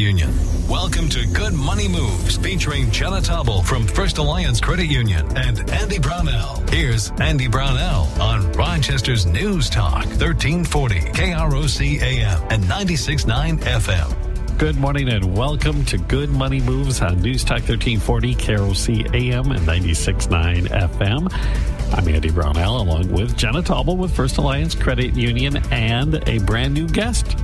Union. Welcome to Good Money Moves featuring Jenna Taubel from First Alliance Credit Union and Andy Brownell. Here's Andy Brownell on Rochester's News Talk 1340 KROC AM and 96.9 FM. Good morning and welcome to Good Money Moves on News Talk 1340 KROC AM and 96.9 FM. I'm Andy Brownell along with Jenna Taubel with First Alliance Credit Union and a brand new guest.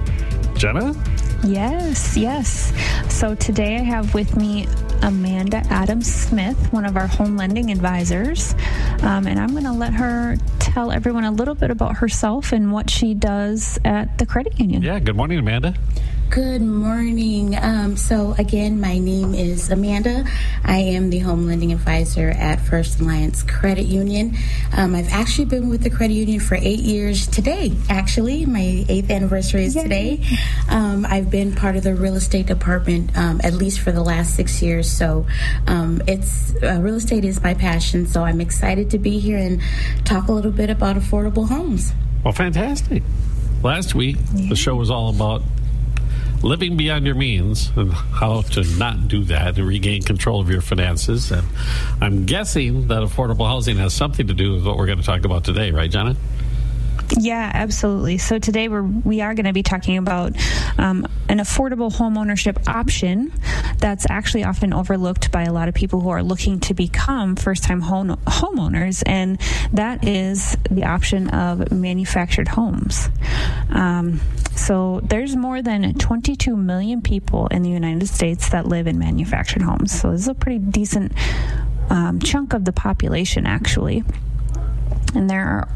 Jenna? Yes, yes. So today I have with me Amanda Adams Smith, one of our home lending advisors. Um, and I'm going to let her tell everyone a little bit about herself and what she does at the credit union. Yeah, good morning, Amanda. Good morning. Um, so, again, my name is Amanda. I am the home lending advisor at First Alliance Credit Union. Um, I've actually been with the credit union for eight years today, actually. My eighth anniversary is Yay. today. Um, I've been part of the real estate department um, at least for the last six years. So, um, it's uh, real estate is my passion. So, I'm excited to be here and talk a little bit about affordable homes. Well, fantastic. Last week, yeah. the show was all about living beyond your means and how to not do that and regain control of your finances. And I'm guessing that affordable housing has something to do with what we're going to talk about today, right, Jenna? Yeah, absolutely. So today we're we are going to be talking about um, an affordable home ownership option that's actually often overlooked by a lot of people who are looking to become first-time home homeowners, and that is the option of manufactured homes. Um, so there's more than 22 million people in the United States that live in manufactured homes. So this is a pretty decent um, chunk of the population, actually. And there are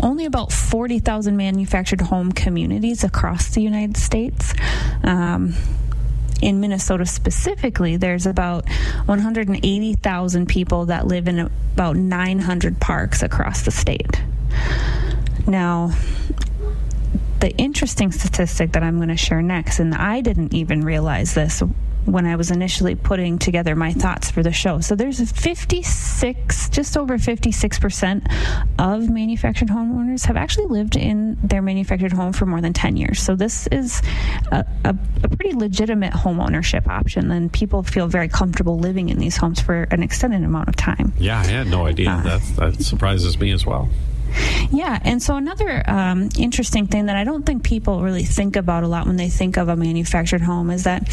only about 40,000 manufactured home communities across the United States. Um, in Minnesota specifically, there's about 180,000 people that live in about 900 parks across the state. Now, the interesting statistic that I'm going to share next, and I didn't even realize this when I was initially putting together my thoughts for the show. So there's 56, just over 56% of manufactured homeowners have actually lived in their manufactured home for more than 10 years. So this is a, a, a pretty legitimate home ownership option, and people feel very comfortable living in these homes for an extended amount of time. Yeah, I had no idea. Uh, that, that surprises me as well. Yeah, and so another um, interesting thing that I don't think people really think about a lot when they think of a manufactured home is that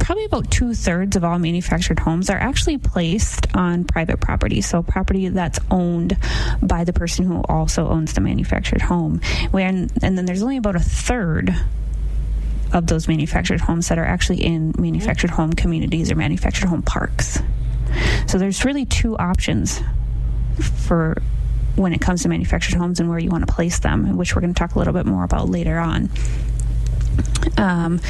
probably about two thirds of all manufactured homes are actually placed on private property, so property that's owned by the person who also owns the manufactured home. When and then there's only about a third of those manufactured homes that are actually in manufactured home communities or manufactured home parks. So there's really two options for when it comes to manufactured homes and where you want to place them, which we're going to talk a little bit more about later on. Um,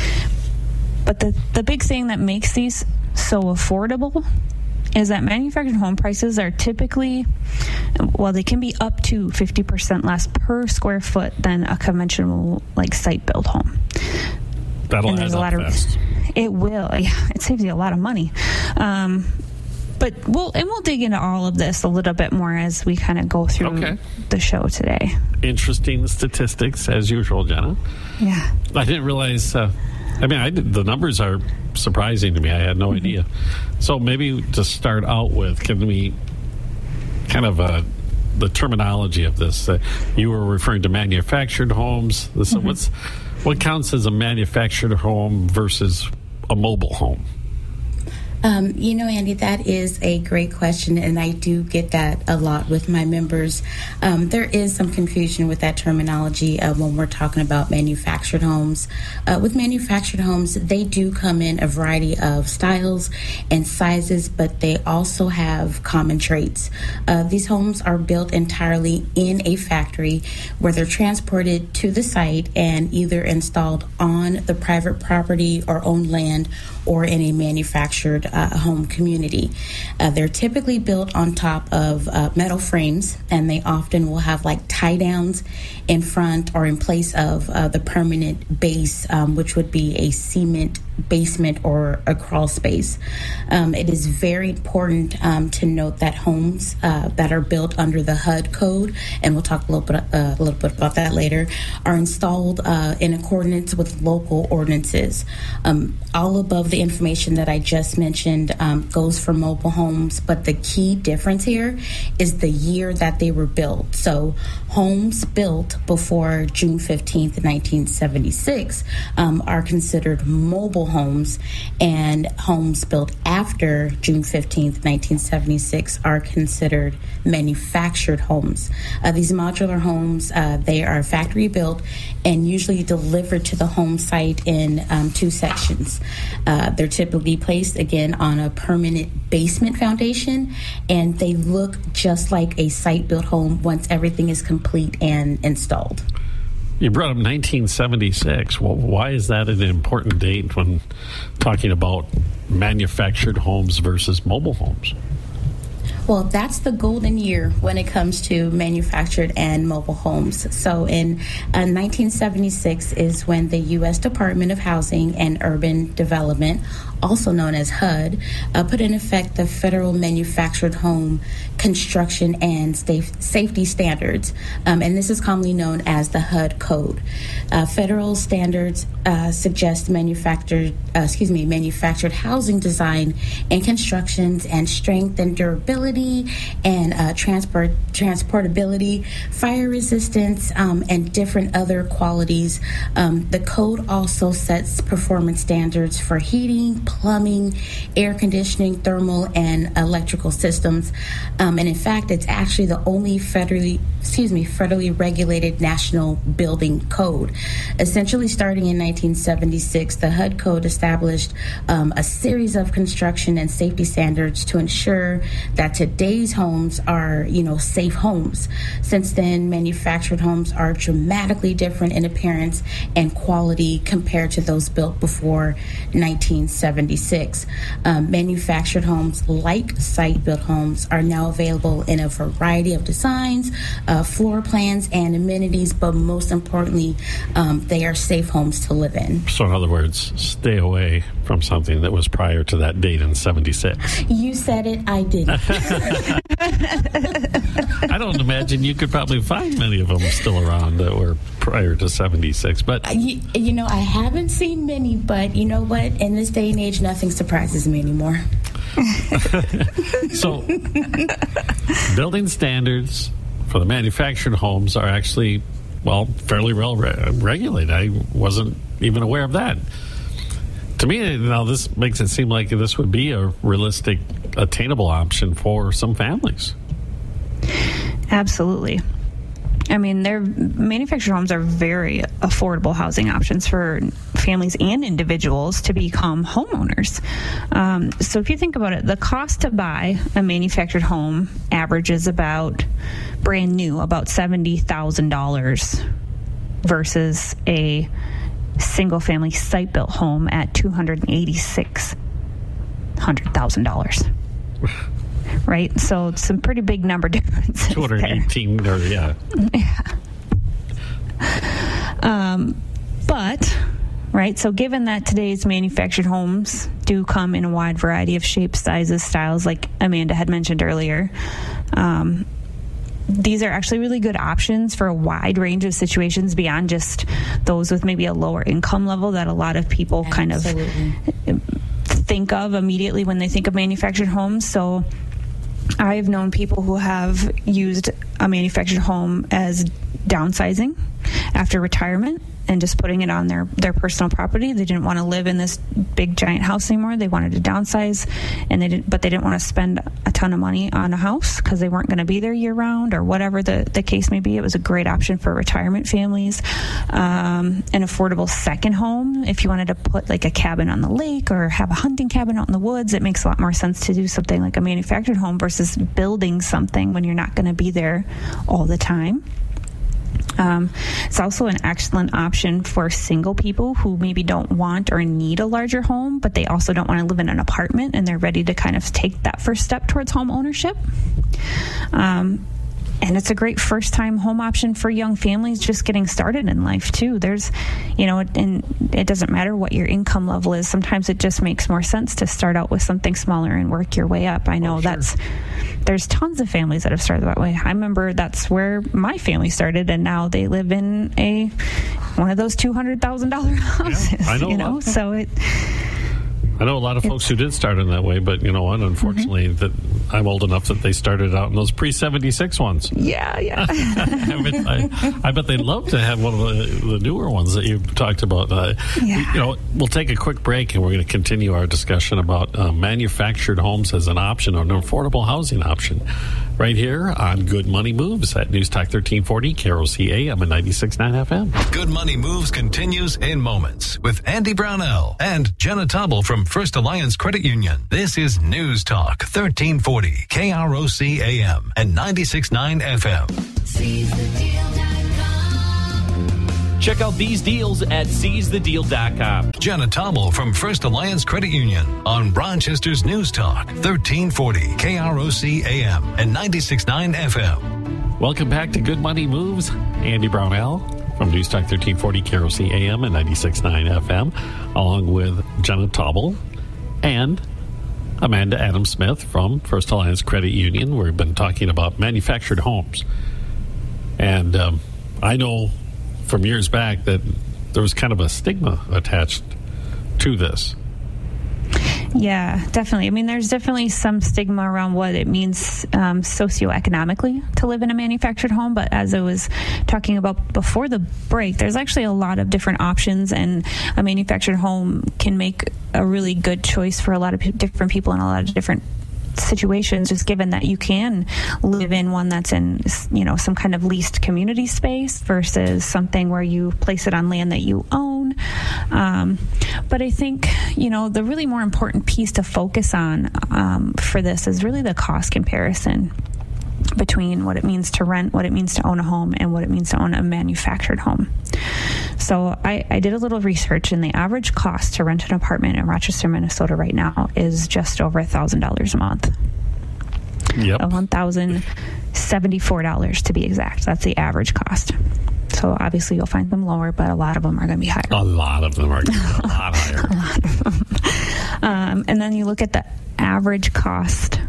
but the, the big thing that makes these so affordable is that manufactured home prices are typically, well, they can be up to 50% less per square foot than a conventional, like, site built home. That'll and there's a lot fast. it will yeah it saves you a lot of money um, but we'll and we'll dig into all of this a little bit more as we kind of go through okay. the show today. Interesting statistics as usual, Jenna. Yeah, I didn't realize. Uh, I mean, I did, the numbers are surprising to me. I had no mm-hmm. idea. So maybe to start out with, can we kind of uh, the terminology of this? Uh, you were referring to manufactured homes. This, mm-hmm. what's what counts as a manufactured home versus a mobile home? Um, you know, Andy, that is a great question, and I do get that a lot with my members. Um, there is some confusion with that terminology uh, when we're talking about manufactured homes. Uh, with manufactured homes, they do come in a variety of styles and sizes, but they also have common traits. Uh, these homes are built entirely in a factory where they're transported to the site and either installed on the private property or owned land or in a manufactured uh, home community. Uh, they're typically built on top of uh, metal frames, and they often will have like tie downs in front or in place of uh, the permanent base, um, which would be a cement basement or a crawl space. Um, it is very important um, to note that homes uh, that are built under the HUD code, and we'll talk a little bit uh, a little bit about that later, are installed uh, in accordance with local ordinances. Um, all above the information that I just mentioned um, goes for mobile homes, but the key difference here is the year that they were built. So homes built before June 15th, 1976 um, are considered mobile homes, and homes built after June 15th, 1976 are considered manufactured homes. Uh, these modular homes, uh, they are factory built and usually delivered to the home site in um, two sections. Uh, they're typically placed again on a permanent basement foundation, and they look just like a site built home once everything is complete and installed. You brought up 1976. Well, why is that an important date when talking about manufactured homes versus mobile homes? Well, that's the golden year when it comes to manufactured and mobile homes. So, in uh, 1976 is when the U.S. Department of Housing and Urban Development also known as HUD, uh, put in effect the Federal Manufactured Home Construction and Safety Standards, um, and this is commonly known as the HUD Code. Uh, federal standards uh, suggest manufactured, uh, excuse me, manufactured housing design and constructions and strength and durability and uh, transport transportability, fire resistance, um, and different other qualities. Um, the code also sets performance standards for heating plumbing, air conditioning, thermal, and electrical systems. Um, and in fact, it's actually the only federally, excuse me, federally regulated national building code. Essentially, starting in 1976, the HUD code established um, a series of construction and safety standards to ensure that today's homes are, you know, safe homes. Since then, manufactured homes are dramatically different in appearance and quality compared to those built before 1970. 1976. Um, manufactured homes, like site built homes, are now available in a variety of designs, uh, floor plans, and amenities, but most importantly, um, they are safe homes to live in. So, in other words, stay away from something that was prior to that date in 76. You said it, I didn't. I don't imagine you could probably find many of them still around that were prior to 76. But you, you, know, I haven't seen many, but you know what? In this day and age, nothing surprises me anymore. so, building standards for the manufactured homes are actually, well, fairly well re- regulated. I wasn't even aware of that. To me, now this makes it seem like this would be a realistic, attainable option for some families. Absolutely. I mean, their manufactured homes are very affordable housing options for families and individuals to become homeowners. Um, so, if you think about it, the cost to buy a manufactured home averages about brand new about seventy thousand dollars versus a single family site built home at two hundred and eighty six hundred thousand dollars. Right? So some pretty big number differences. 218, or yeah. Yeah. Um, but right? So, given that today's manufactured homes do come in a wide variety of shapes, sizes, styles, like Amanda had mentioned earlier, um, these are actually really good options for a wide range of situations beyond just those with maybe a lower income level that a lot of people Absolutely. kind of think of immediately when they think of manufactured homes. So, I've known people who have used a manufactured home as downsizing after retirement and just putting it on their their personal property. They didn't want to live in this big giant house anymore. They wanted to downsize, and they didn't, but they didn't want to spend a ton of money on a house because they weren't going to be there year round or whatever the the case may be. It was a great option for retirement families, um, an affordable second home if you wanted to put like a cabin on the lake or have a hunting cabin out in the woods. It makes a lot more sense to do something like a manufactured home versus building something when you're not going to be there all the time. Um, it's also an excellent option for single people who maybe don't want or need a larger home, but they also don't want to live in an apartment and they're ready to kind of take that first step towards home ownership. Um, and it's a great first time home option for young families just getting started in life too. There's you know and it doesn't matter what your income level is. Sometimes it just makes more sense to start out with something smaller and work your way up. I know oh, sure. that's there's tons of families that have started that way. I remember that's where my family started and now they live in a one of those $200000 houses yeah, I know you know? So it I know a lot of folks who did start in that way, but you know what? Unfortunately, mm-hmm. that I'm old enough that they started out in those pre seventy six ones. Yeah, yeah. I, bet, I, I, bet they'd love to have one of the, the newer ones that you talked about. Uh, yeah. You know, we'll take a quick break and we're going to continue our discussion about uh, manufactured homes as an option, or an affordable housing option, right here on Good Money Moves at News Talk 1340, Carol KROC AM and 96.9 FM. Good Money Moves continues in moments with Andy Brownell and Jenna Taubel from First Alliance Credit Union. This is News Talk 1340 KROC AM and 96.9 FM. Check out these deals at seizethedeal.com. Jenna Taubel from First Alliance Credit Union on Rochester's News Talk 1340 KROC AM and 96.9 FM. Welcome back to Good Money Moves. Andy Brownell from News Talk 1340 KROC AM and 96.9 FM, along with Jenna Taubel and Amanda Adam Smith from First Alliance Credit Union. We've been talking about manufactured homes. And um, I know from years back that there was kind of a stigma attached to this. Yeah, definitely. I mean, there's definitely some stigma around what it means um, socioeconomically to live in a manufactured home. But as I was talking about before the break, there's actually a lot of different options, and a manufactured home can make a really good choice for a lot of p- different people in a lot of different situations just given that you can live in one that's in you know some kind of leased community space versus something where you place it on land that you own. Um, but i think you know the really more important piece to focus on um, for this is really the cost comparison between what it means to rent, what it means to own a home, and what it means to own a manufactured home. So I, I did a little research, and the average cost to rent an apartment in Rochester, Minnesota right now is just over a $1,000 a month. Yep. $1,074 to be exact. That's the average cost. So obviously you'll find them lower, but a lot of them are going to be higher. A lot of them are going to be a lot higher. a lot of them. Um, and then you look at the average cost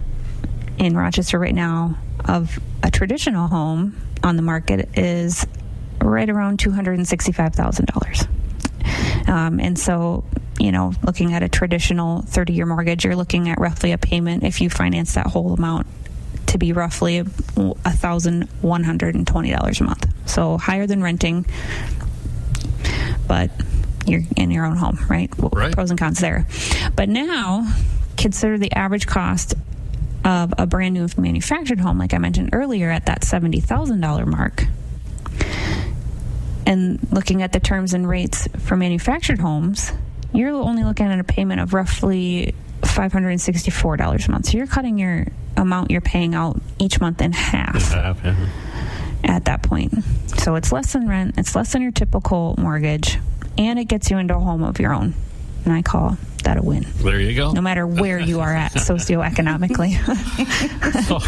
in Rochester right now of a traditional home on the market is right around $265,000. Um, and so, you know, looking at a traditional 30 year mortgage, you're looking at roughly a payment if you finance that whole amount to be roughly $1,120 a month. So higher than renting, but you're in your own home, right? right? Pros and cons there. But now, consider the average cost of a brand new manufactured home, like I mentioned earlier, at that $70,000 mark. And looking at the terms and rates for manufactured homes, you're only looking at a payment of roughly $564 a month. So you're cutting your amount you're paying out each month in half. half yeah. At that point. So it's less than rent, it's less than your typical mortgage, and it gets you into a home of your own. And I call that a win. There you go. No matter where you are at socioeconomically. so,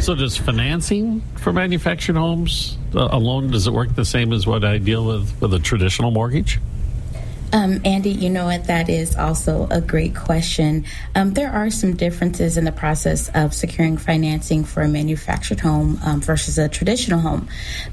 so, does financing for manufactured homes uh, alone does it work the same as what I deal with with a traditional mortgage? Um, Andy, you know what? That is also a great question. Um, there are some differences in the process of securing financing for a manufactured home um, versus a traditional home.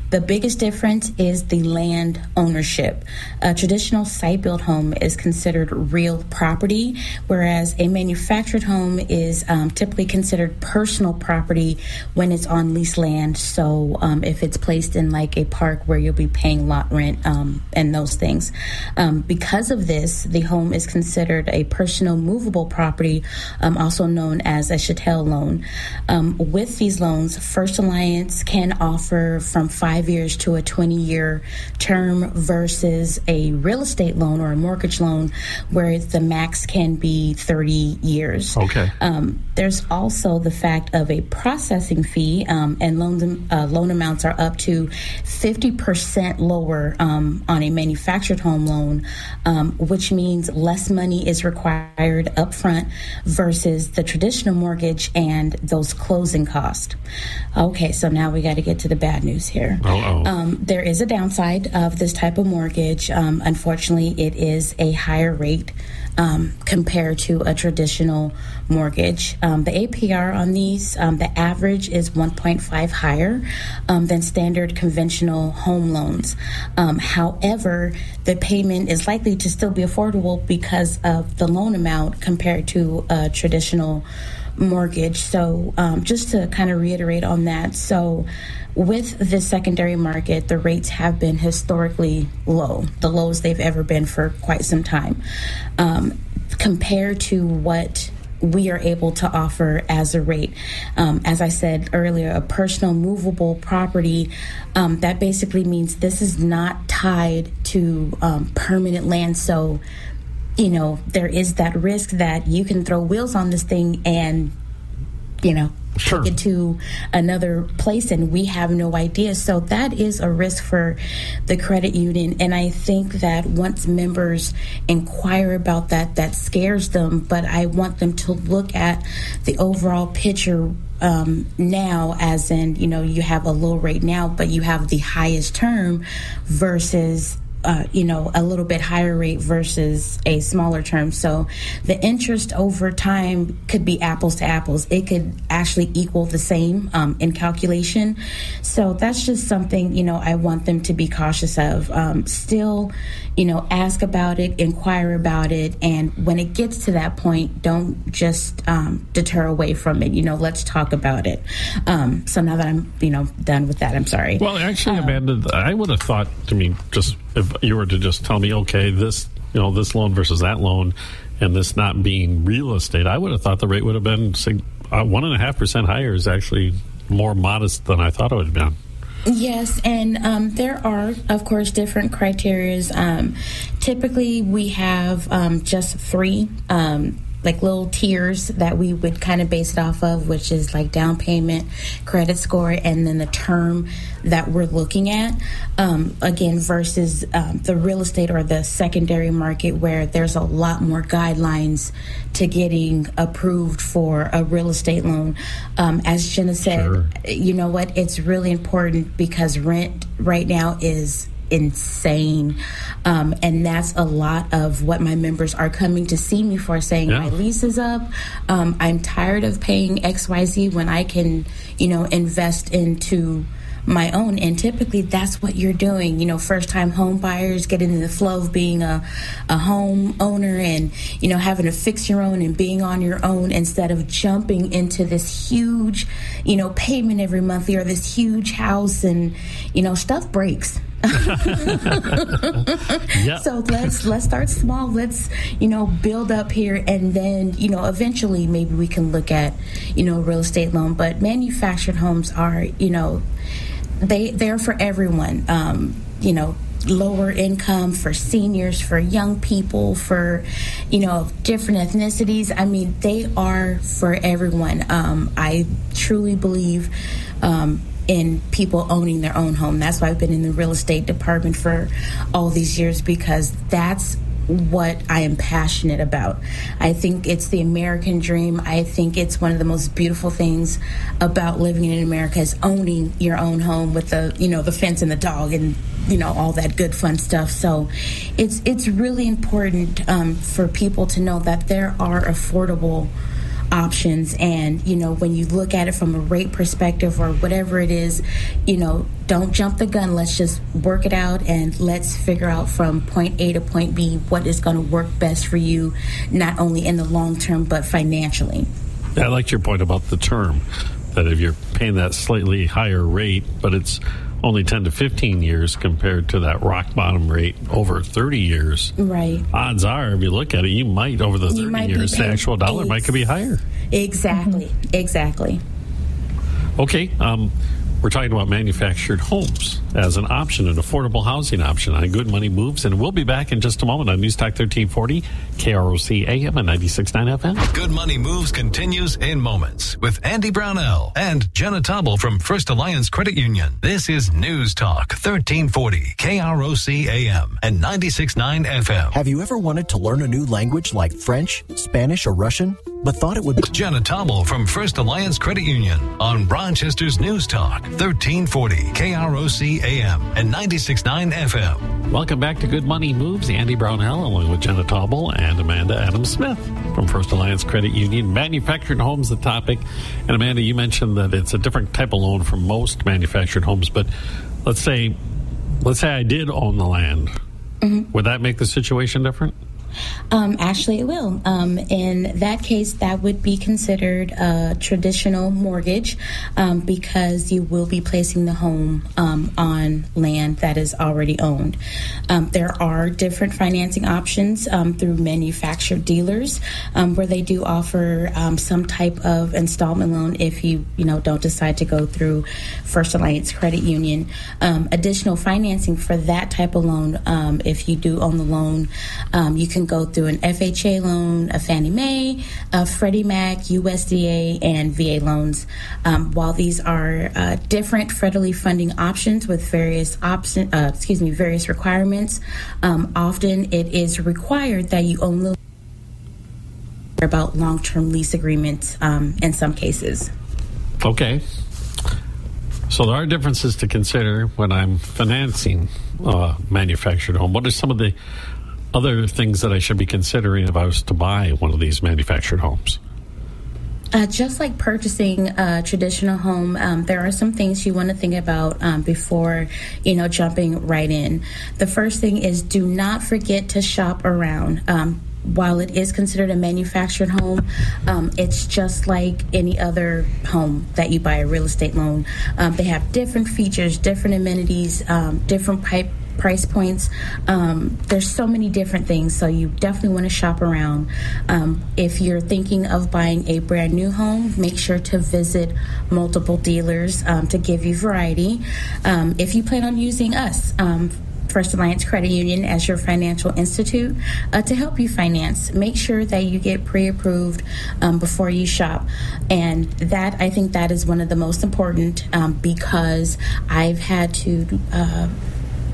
The biggest difference is the land ownership. A traditional site built home is considered real property, whereas a manufactured home is um, typically considered personal property when it's on leased land. So um, if it's placed in like a park where you'll be paying lot rent um, and those things. Um, because of this, the home is considered a personal movable property, um, also known as a chattel loan. Um, with these loans, First Alliance can offer from five five years to a 20 year term versus a real estate loan or a mortgage loan where the max can be 30 years. Okay. Um, there's also the fact of a processing fee, um, and loan, uh, loan amounts are up to 50% lower um, on a manufactured home loan um, which means less money is required upfront versus the traditional mortgage and those closing costs. Okay, so now we got to get to the bad news here. Um, there is a downside of this type of mortgage. Um, unfortunately, it is a higher rate um, compared to a traditional mortgage. Um, the APR on these, um, the average is 1.5 higher um, than standard conventional home loans. Um, however, the payment is likely to still be affordable because of the loan amount compared to a traditional mortgage. So, um, just to kind of reiterate on that, so with the secondary market, the rates have been historically low, the lowest they've ever been for quite some time, um, compared to what we are able to offer as a rate. Um, as I said earlier, a personal movable property, um, that basically means this is not tied to um, permanent land. So, you know, there is that risk that you can throw wheels on this thing and, you know, Sure. take it to another place and we have no idea. So that is a risk for the credit union. And I think that once members inquire about that, that scares them. But I want them to look at the overall picture um, now, as in, you know, you have a low rate now, but you have the highest term versus uh, you know, a little bit higher rate versus a smaller term. So the interest over time could be apples to apples. It could actually equal the same um, in calculation. So that's just something, you know, I want them to be cautious of. Um, still, you know, ask about it, inquire about it, and when it gets to that point, don't just um, deter away from it. You know, let's talk about it. Um, so now that I'm, you know, done with that, I'm sorry. Well, actually, Amanda, I would have thought. I mean, just if you were to just tell me, okay, this you know this loan versus that loan, and this not being real estate, I would have thought the rate would have been uh, one and a half percent higher. Is actually more modest than I thought it would have been. Yes, and um, there are, of course, different criterias. Um, typically, we have um, just three. Like little tiers that we would kind of base it off of, which is like down payment, credit score, and then the term that we're looking at. Um, again, versus um, the real estate or the secondary market, where there's a lot more guidelines to getting approved for a real estate loan. Um, as Jenna said, Sure. you know what? It's really important because rent right now is insane. Um, and that's a lot of what my members are coming to see me for saying Yeah. my lease is up. Um, I'm tired of paying XYZ when I can, you know, invest into my own and typically that's what you're doing you know first time home buyers getting in the flow of being a, a home owner and you know having to fix your own and being on your own instead of jumping into this huge you know payment every month or this huge house and you know stuff breaks Yeah. so let's let's start small. Let's you know build up here, and then you know eventually maybe we can look at you know a real estate loan. But manufactured homes are you know they they're for everyone. Um, you know lower income for seniors for young people for you know different ethnicities i mean they are for everyone um, i truly believe um, in people owning their own home that's why i've been in the real estate department for all these years because that's what I am passionate about. I think it's the American dream. I think it's one of the most beautiful things about living in America is owning your own home with the, you know, the fence and the dog and you know all that good fun stuff. So it's it's really important um, for people to know that there are affordable options. And you know when you look at it from a rate perspective or whatever it is you know don't jump the gun. Let's just work it out and let's figure out from point a to point b what is going to work best for you not only in the long term but financially. I liked your point about the term that if you're paying that slightly higher rate, but it's only 10 to 15 years compared to that rock bottom rate over 30 years. right Odds are, if you look at it, you might over the 30 You might be years, the actual dollar eight. might could be higher. exactly exactly Okay, um, we're talking about manufactured homes, as an option, an affordable housing option on Good Money Moves. And we'll be back in just a moment on News Talk 1340, KROC AM and 96.9 FM. Good Money Moves continues in moments with Andy Brownell and Jenna Taubel from First Alliance Credit Union. This is News Talk 1340, KROC AM and 96.9 FM. Have you ever wanted to learn a new language like French, Spanish, or Russian, but thought it would be Jenna Taubel from First Alliance Credit Union on Rochester's News Talk 1340, KROC AM and 96.9 FM. Welcome back to Good Money Moves. Andy Brownell, along with Jenna Taubel and Amanda Adams Smith from First Alliance Credit Union. Manufactured homes, the topic. And Amanda, you mentioned that it's a different type of loan for most manufactured homes, but let's say, let's say I did own the land. Mm-hmm. Would that make the situation different? Um, actually, it will. Um, in that case, that would be considered a traditional mortgage um, because you will be placing the home um, on land that is already owned. Um, there are different financing options um, through manufactured dealers where they do offer some type of installment loan if you you know don't decide to go through First Alliance Credit Union. additional financing for that type of loan, if you do own the loan, you can go through an FHA loan, a Fannie Mae, a Freddie Mac, USDA, and VA loans. Um, while these are uh, different federally funding options with various option, uh, excuse me, various requirements, um, often it is required that you the about long-term lease agreements um, in some cases. Okay. So there are differences to consider when I'm financing a manufactured home. What are some of the other things that I should be considering if I was to buy one of these manufactured homes? Uh, just like purchasing a traditional home, um, there are some things you want to think about um, before, you know, jumping right in. The first thing is do not forget to shop around. Um, while it is considered a manufactured home, um, it's just like any other home that you buy a real estate loan. Um, they have different features, different amenities, um, different pipe price points. Um, there's so many different things, so you definitely want to shop around. Um, if you're thinking of buying a brand new home, make sure to visit multiple dealers um, to give you variety. Um, if you plan on using us, um, First Alliance Credit Union as your financial institute uh, to help you finance. Make sure that you get pre-approved um, before you shop, and that I think that is one of the most important um, because I've had to. Uh,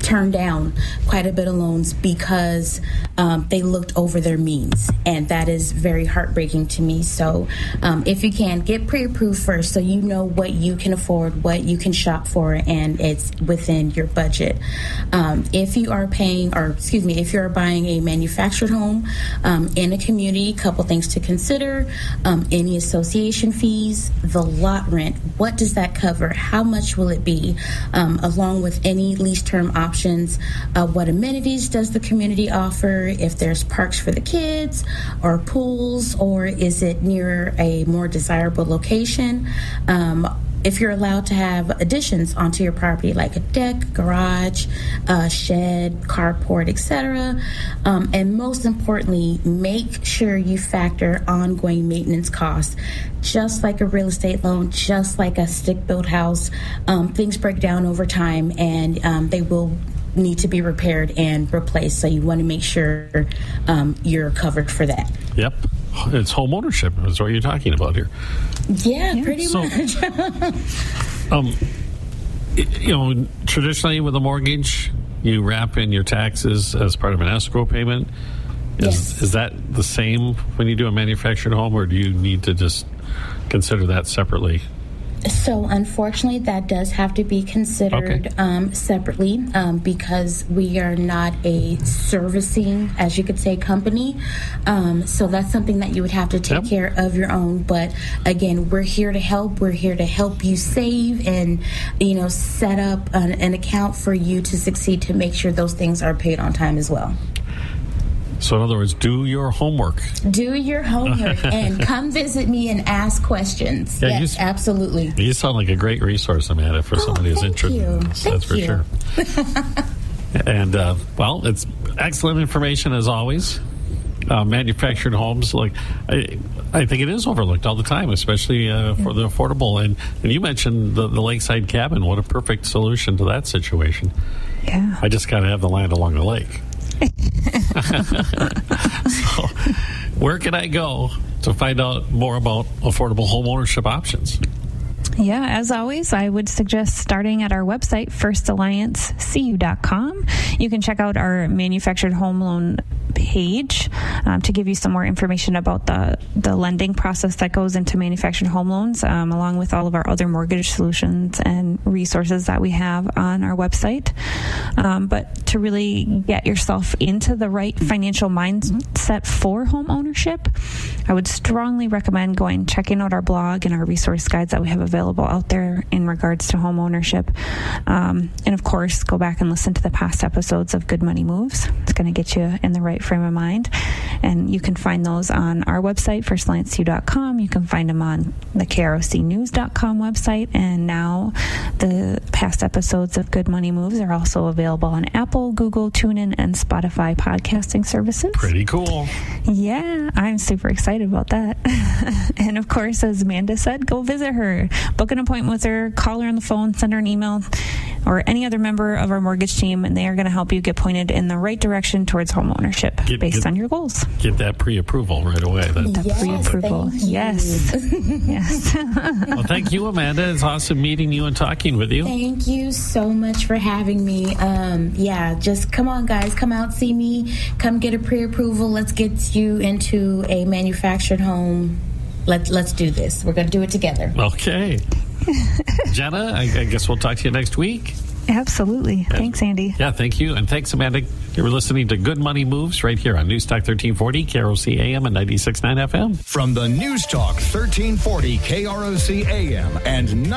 turn down quite a bit of loans because um, they looked over their means, and that is very heartbreaking to me. So, um, if you can, get pre approved first so you know what you can afford, what you can shop for, and it's within your budget. Um, if you are paying, or excuse me, if you're buying a manufactured home um, in a community, a couple things to consider um, any association fees, the lot rent, what does that cover? How much will it be? Um, along with any lease term options, uh, what amenities does the community offer? If there's parks for the kids or pools, or is it near a more desirable location? Um, if you're allowed to have additions onto your property like a deck, garage, shed, carport, etc. Um, and most importantly, make sure you factor ongoing maintenance costs. Just like a real estate loan, just like a stick built house, um, things break down over time and um, they will need to be repaired and replaced. So you want to make sure um, you're covered for that. Yep. It's home ownership is what you're talking about here. Yeah, pretty So- much. Um, you know, traditionally with a mortgage, you wrap in your taxes as part of an escrow payment. Is, Yes. is that the same when you do a manufactured home, or do you need to just consider that separately? So, unfortunately, that does have to be considered Okay. um, separately um, because we are not a servicing, as you could say, company. Um, so, that's something that you would have to take Yep. care of your own. But again, we're here to help. We're here to help you save and, you know, set up an, an account for you to succeed to make sure those things are paid on time as well. So, in other words, do your homework. Do your homework and come visit me and ask questions. Yeah, yes, s- absolutely. You sound like a great resource, Amanda, for somebody who's Oh, thank interested you. in this. Thank That's for you. sure. and, uh, well, it's excellent information as always. uh, manufactured homes, like I, I think it is overlooked all the time, especially uh, for the affordable. And, and you mentioned the, the lakeside cabin. What a perfect solution to that situation. Yeah. I just got to have the land along the lake. So, where can I go to find out more about affordable home ownership options? Yeah, as always, I would suggest starting at our website, firstalliancecu.com. You can check out our manufactured home loan page um, to give you some more information about the, the lending process that goes into manufactured home loans, um, along with all of our other mortgage solutions and resources that we have on our website. Um, but to really get yourself into the right financial mindset for home ownership, I would strongly recommend going checking out our blog and our resource guides that we have available out there in regards to home ownership. Um, and of course, go back and listen to the past episodes of Good Money Moves. It's going to get you in the right frame of mind. And you can find those on our website, firstalliancecu.com. You can find them on the krocnews.com website. And now the past episodes of Good Money Moves are also available on Apple, Google, TuneIn, and Spotify podcasting services. Pretty cool. Yeah, I'm super excited about that. and of course, as Amanda said, go visit her, book an appointment with her, call her on the phone, send her an email, or any other member of our mortgage team, and they are going to help you get pointed in the right direction towards home ownership Get- based get- on your goals. Get that pre approval right away. That- The Yes, pre-approval. Yes. yes. well, thank you, Amanda. It's awesome meeting you and talking with you. Thank you so much for having me. Um, yeah, just come on, guys. Come out, see me. Come get a pre approval. Let's get you into a manufactured home. Let, let's do this. We're going to do it together. Okay. Jenna, I, I guess we'll talk to you next week. Absolutely. Thanks, Andy. Yeah, thank you. And thanks, Amanda. You were listening to Good Money Moves right here on News Talk 1340, KROC AM and 96.9 FM. From the News Talk 1340 KROC AM and 90.